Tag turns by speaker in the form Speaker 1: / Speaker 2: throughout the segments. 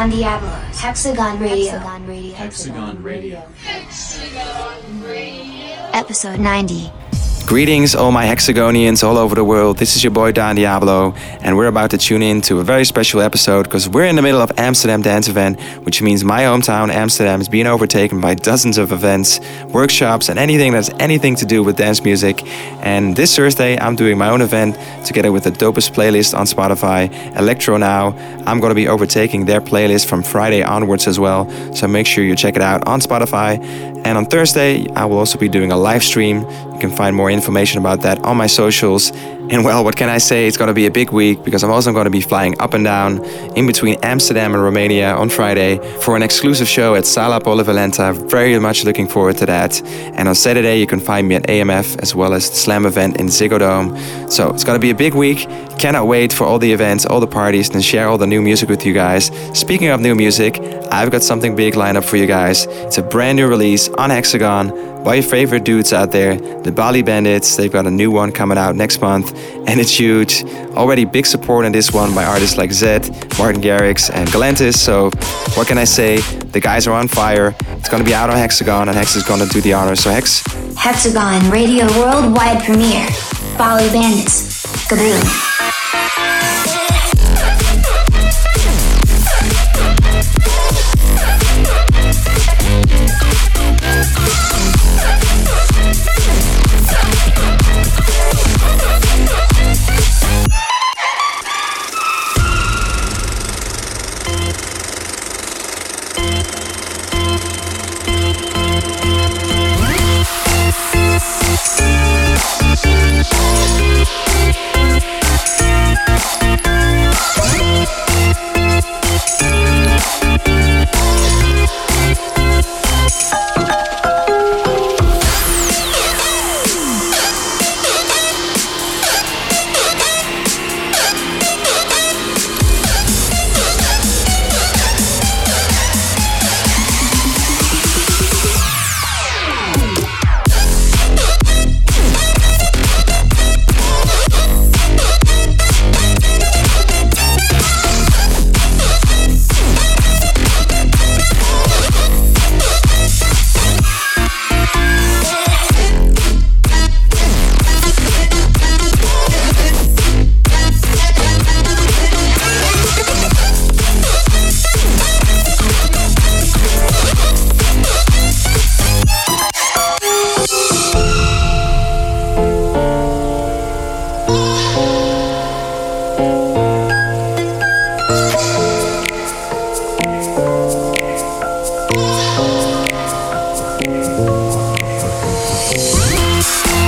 Speaker 1: Don Diablo, Hexagon Radio. Hexagon Radio.
Speaker 2: Hexagon Radio. Hexagon
Speaker 1: Radio. Episode 90.
Speaker 3: Greetings, all my hexagonians all over the world. This is your boy Don Diablo, and we're about to tune in to a very special episode because we're in the middle of Amsterdam Dance Event, which means my hometown, Amsterdam, is being overtaken by dozens of events, workshops, and anything that's anything to do with dance music. And this Thursday, I'm doing my own event together with the dopest playlist on Spotify, Electro Now. I'm going to be overtaking their playlist from Friday onwards as well, so make sure you check it out on Spotify. And on Thursday, I will also be doing a live stream. You can find more information about that on my socials. And well, what can I say? It's going to be a big week because I'm also going to be flying up and down in between Amsterdam and Romania on Friday for an exclusive show at Sala Polivalenta. Very much looking forward to that. And on Saturday, you can find me at AMF as well as the Slam event in Ziggo Dome. So it's going to be a big week. Cannot wait for all the events, all the parties, and share all the new music with you guys. Speaking of new music, I've got something big lined up for you guys. It's a brand new release on Hexagon by your favorite dudes out there, the Bali Bandits. They've got a new one coming out next month, and it's huge. Already big support on this one by artists like Zedd, Martin Garrix, and Galantis. So, what can I say? The guys are on fire. It's gonna be out on Hexagon, and Hex is gonna do the honors. So, Hex.
Speaker 1: Hexagon Radio Worldwide Premiere. Bali Bandits. Kaboom.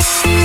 Speaker 3: Música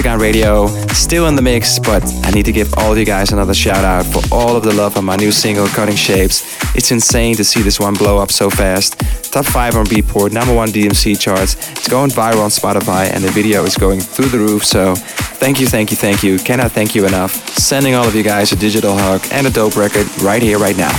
Speaker 3: Hexagon Radio, still in the mix, but I need to give all of you guys another shout out for all of the love on my new single, Cutting Shapes. It's insane to see this one blow up so fast. Top 5 on Beatport, number 1 DMC charts. It's going viral on Spotify, and the video is going through the roof, so thank you, thank you, thank you. Cannot thank you enough. Sending all of you guys a digital hug and a dope record right here, right now.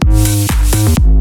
Speaker 4: the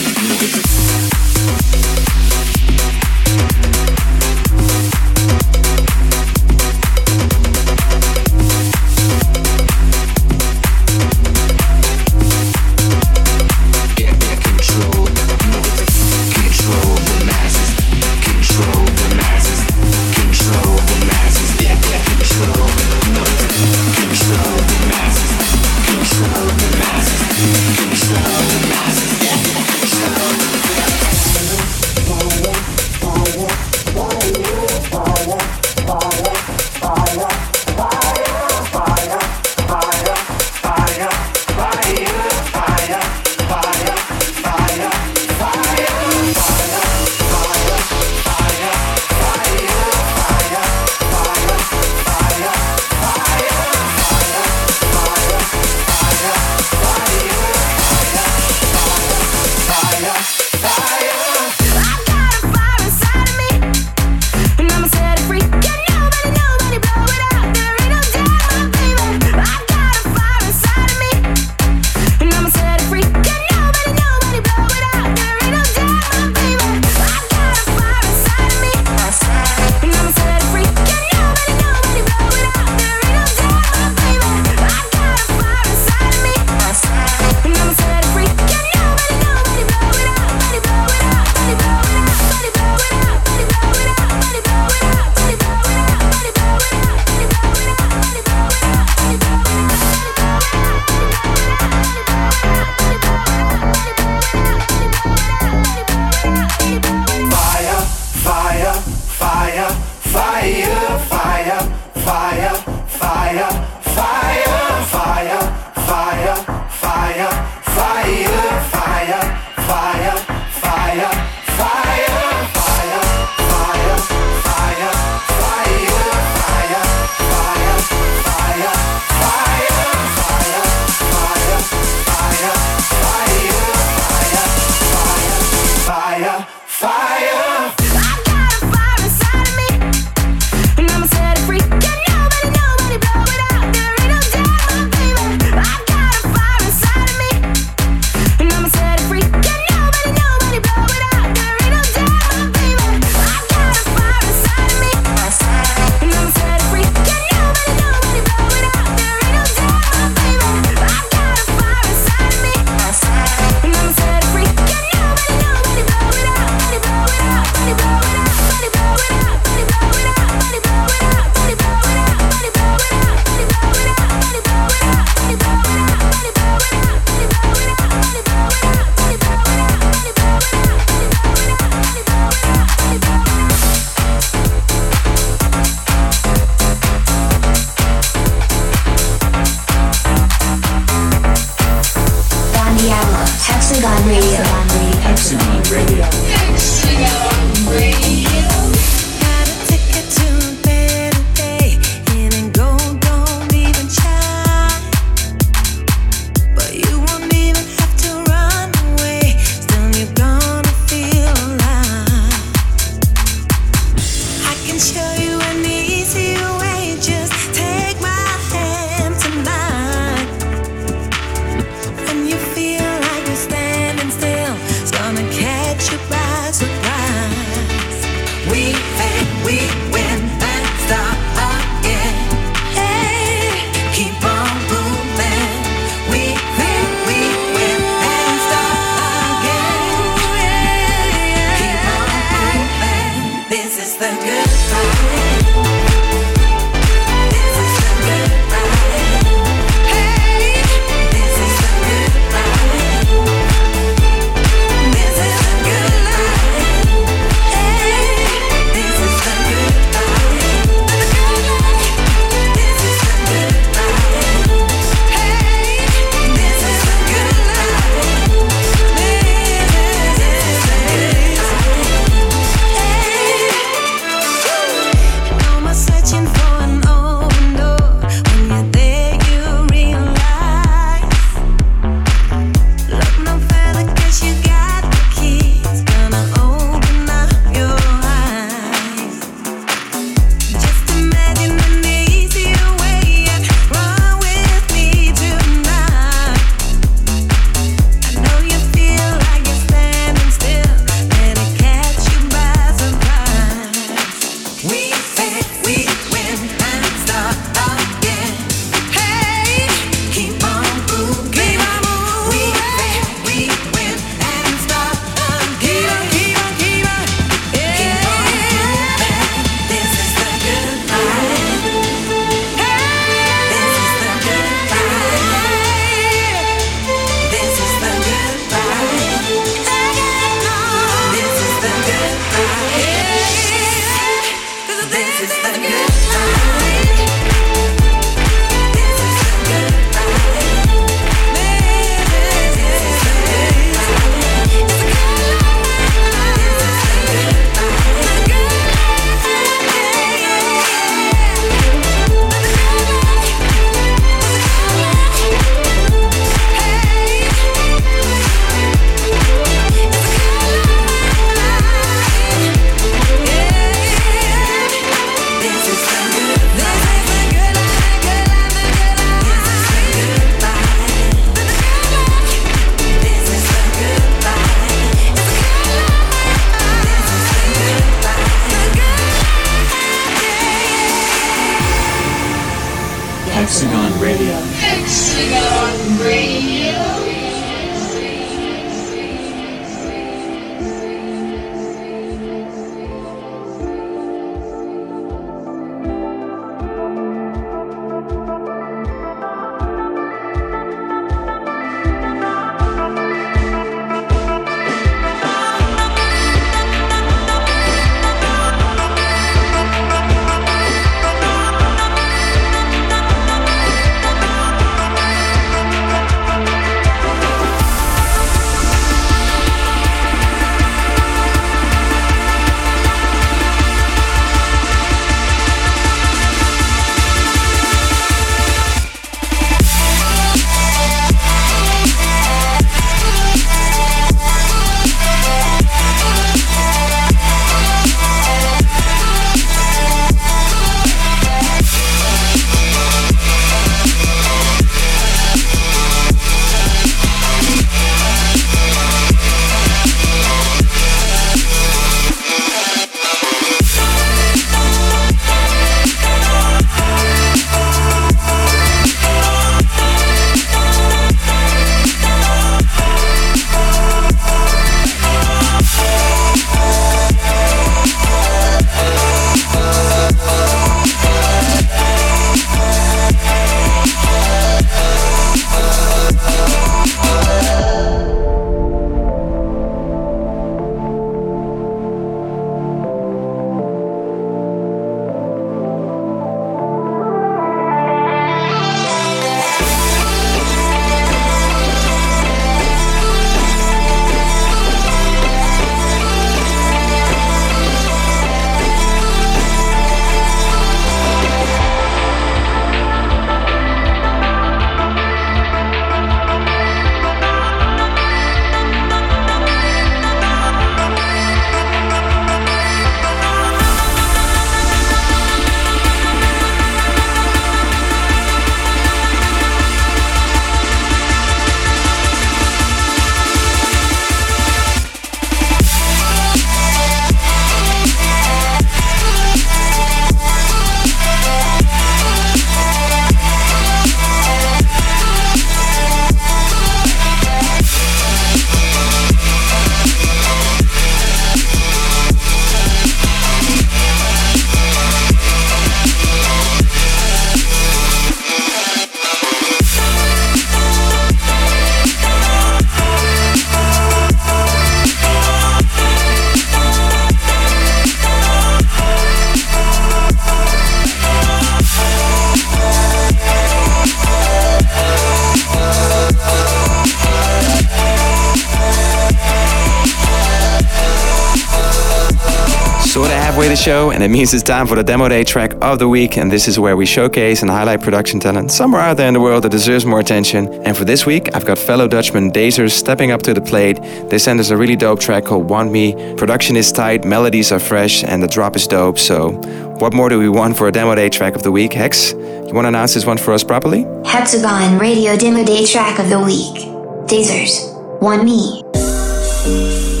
Speaker 5: show,
Speaker 3: and it means it's time for the demo day track of the week. And this is where we showcase and highlight production talent somewhere out there in the world that deserves more attention. And for this week, I've got fellow Dutchman Dazers stepping up to the plate. They sent us a really dope track called Want Me. Production is tight, melodies are fresh, and the drop is dope. So, what more do we want for a demo day track of the week? Hex, you want to announce this one for us properly?
Speaker 1: Hexagon Radio Demo Day Track of the Week. Dazers. Want Me.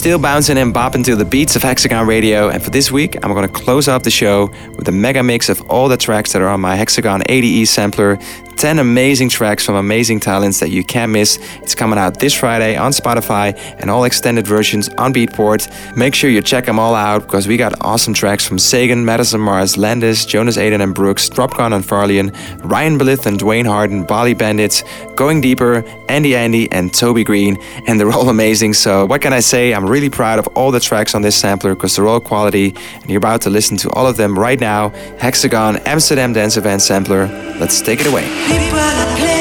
Speaker 3: Still bouncing and bopping to the beats of Hexagon Radio, and for this week, I'm gonna close off the show with a mega mix of all the tracks that are on my Hexagon ADE sampler. 10 amazing tracks from amazing talents that you can't miss. It's coming out this Friday on Spotify and all extended versions on Beatport. Make sure you check them all out because we got awesome tracks from Sagan, Madison Mars, Landis, Jonas Aden and Brooks, Dropcon and Farlian, Ryan Blyth and Dwayne Harden, Bali Bandits, Going Deeper, Andy Andy, and Toby Green, and they're all amazing. So, what can I say? I'm really proud of all the tracks on this sampler because they're all quality, and you're about to listen to all of them right now. Hexagon Amsterdam Dance Event Sampler. Let's take it away.
Speaker 5: People are playing,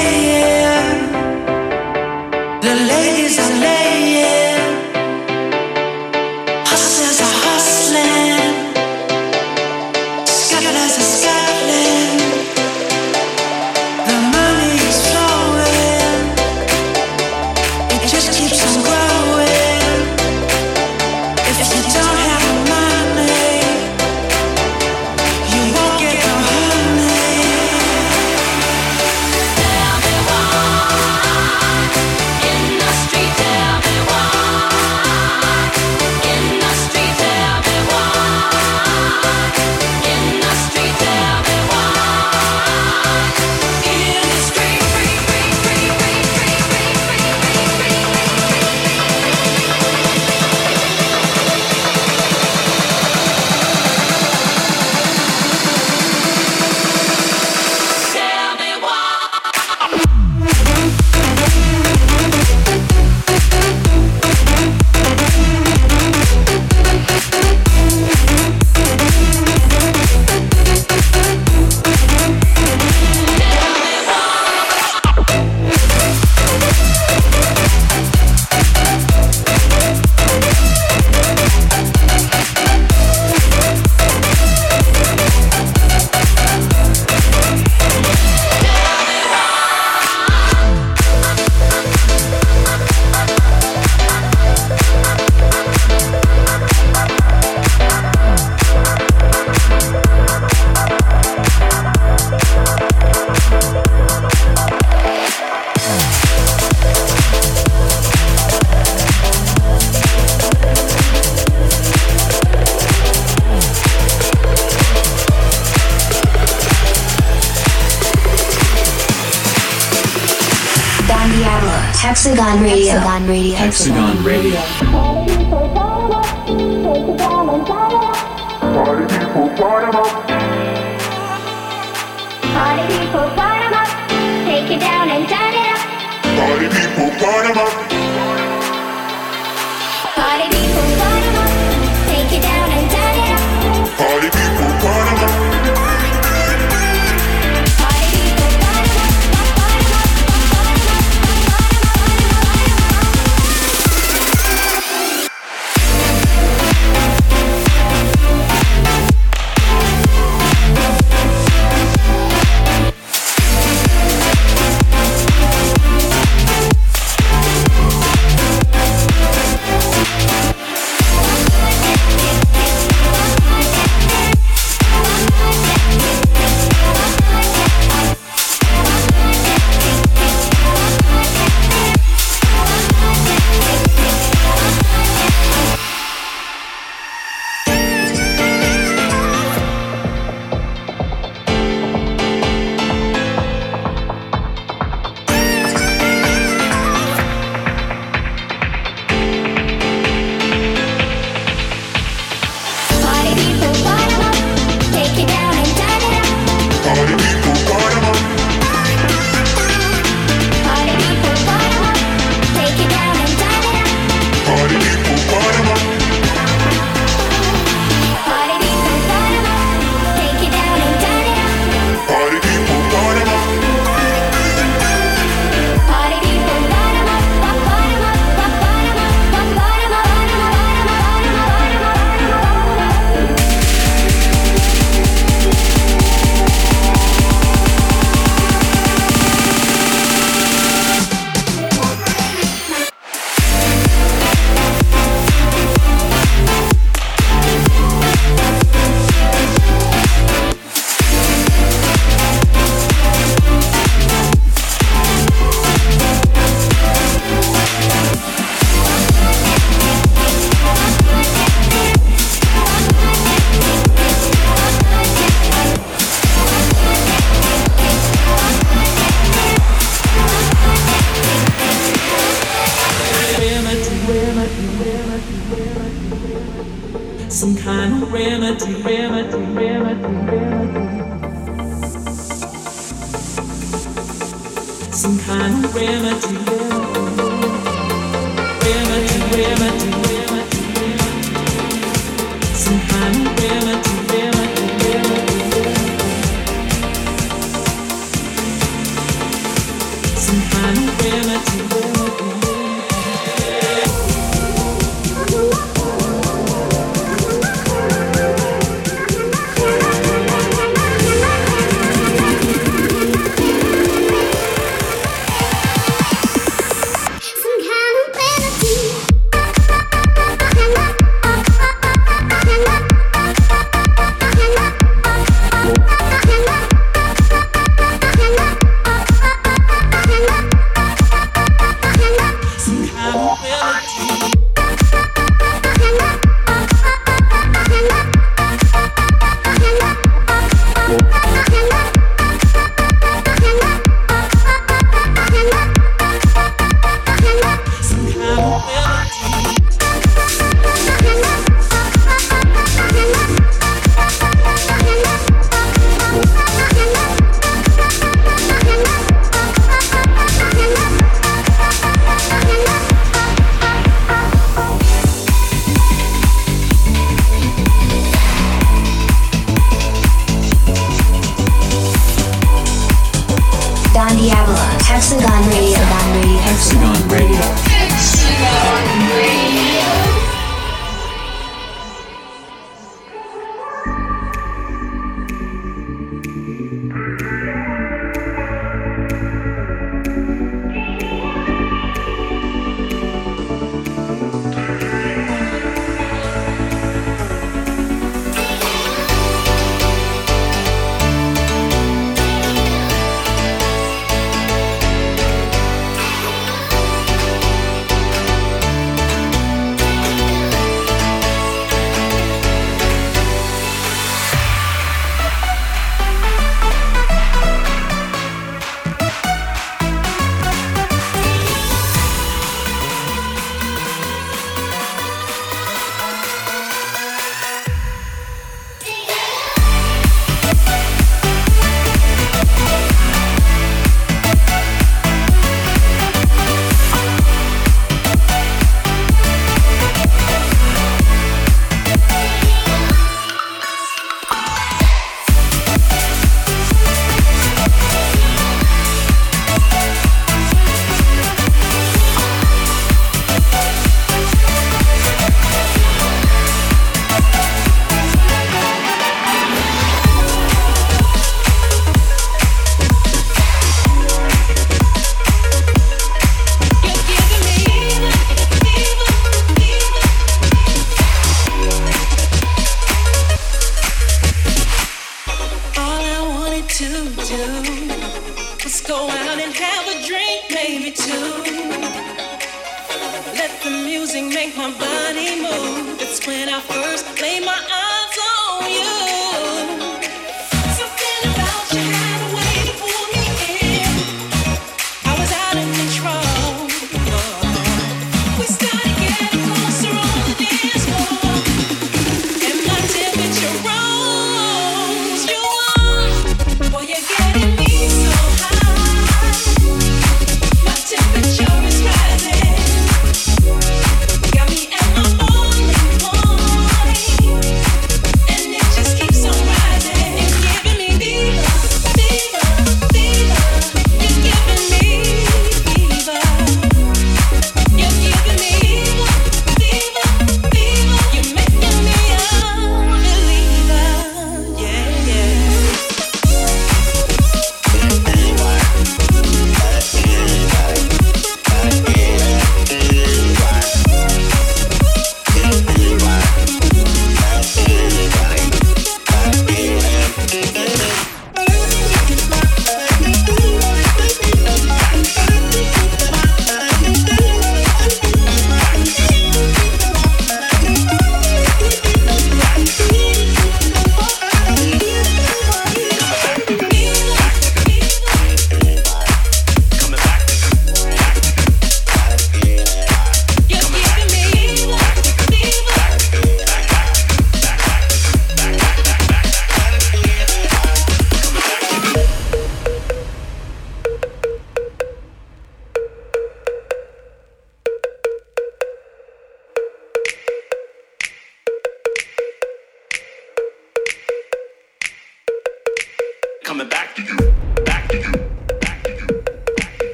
Speaker 6: Kind of remedy, remedy.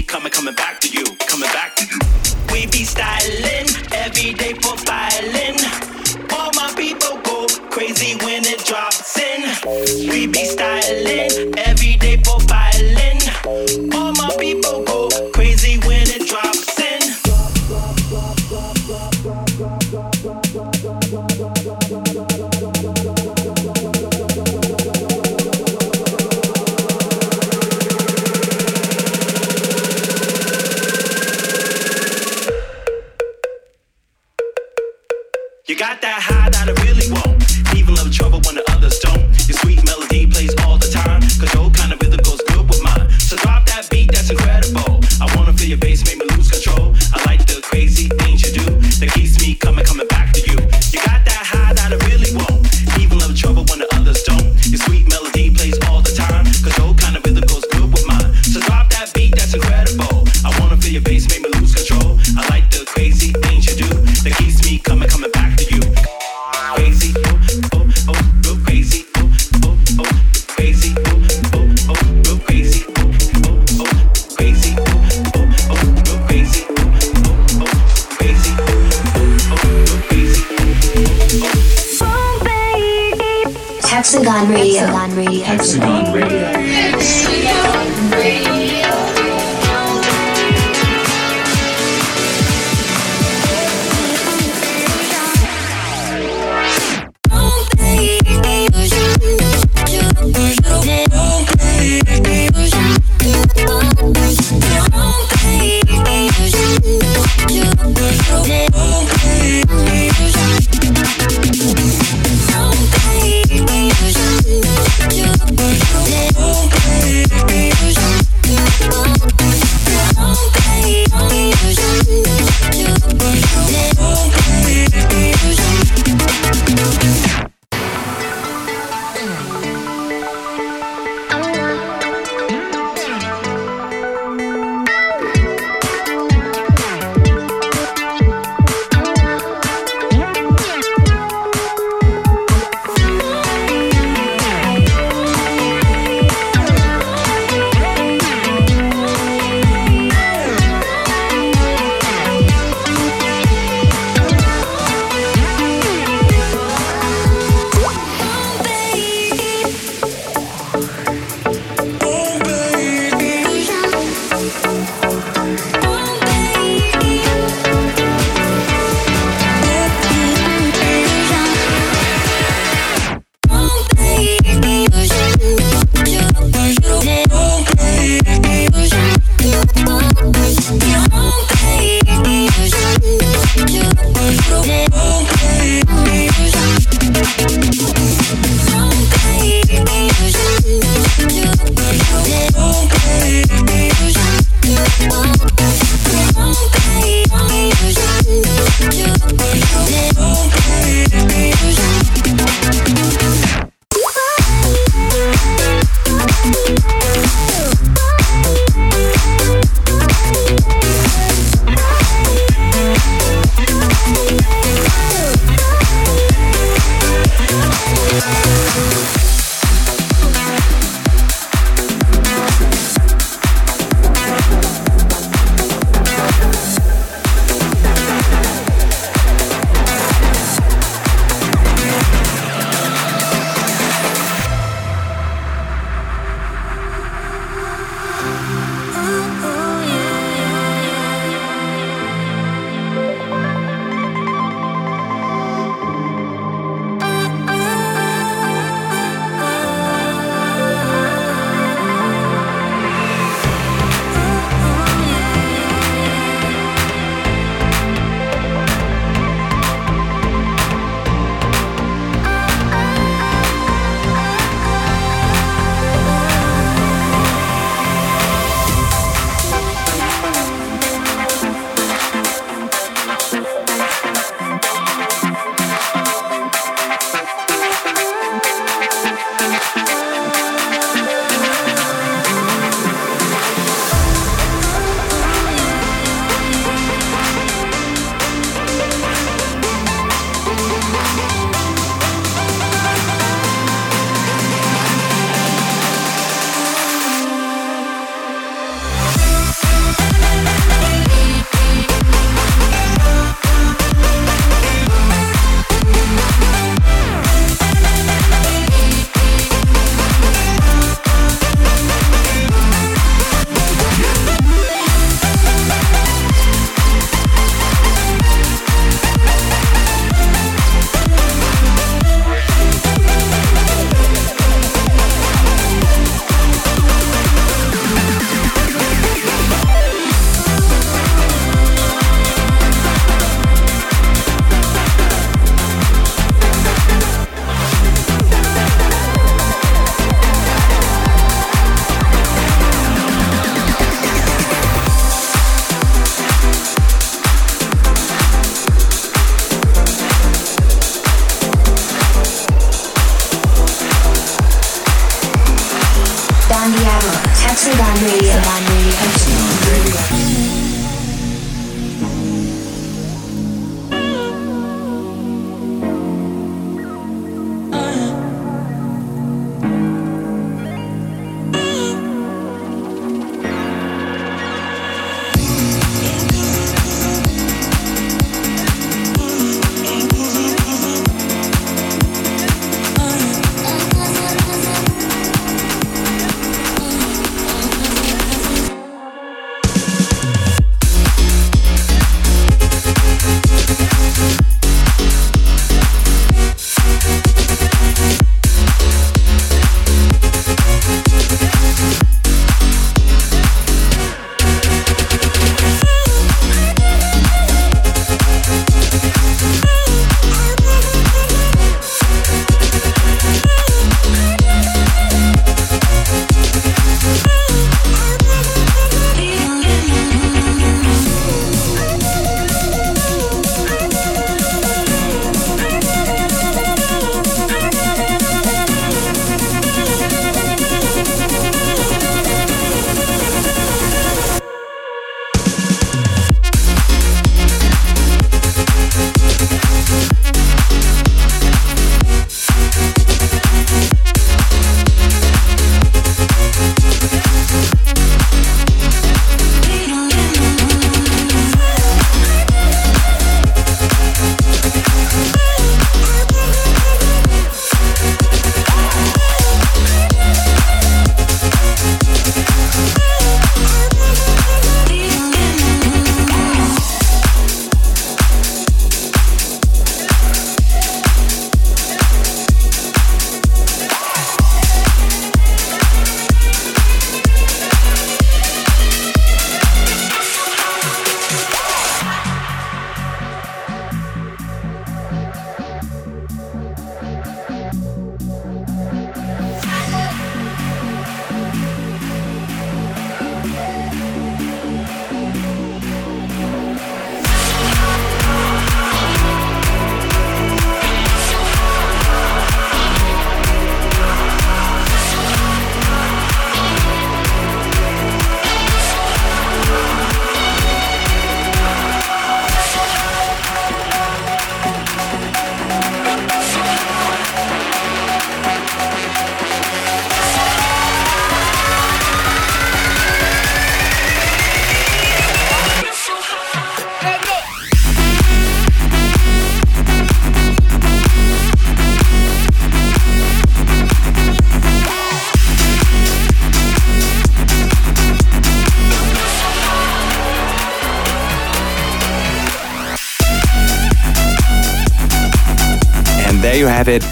Speaker 5: Me
Speaker 7: coming, coming back to you. Coming back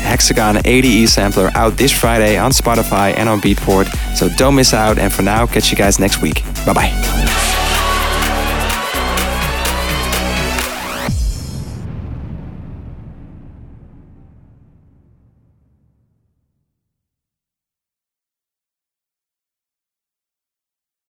Speaker 3: Hexagon ADE sampler out this Friday on Spotify and on Beatport. So don't miss out. And for now, catch you guys next week. Bye bye.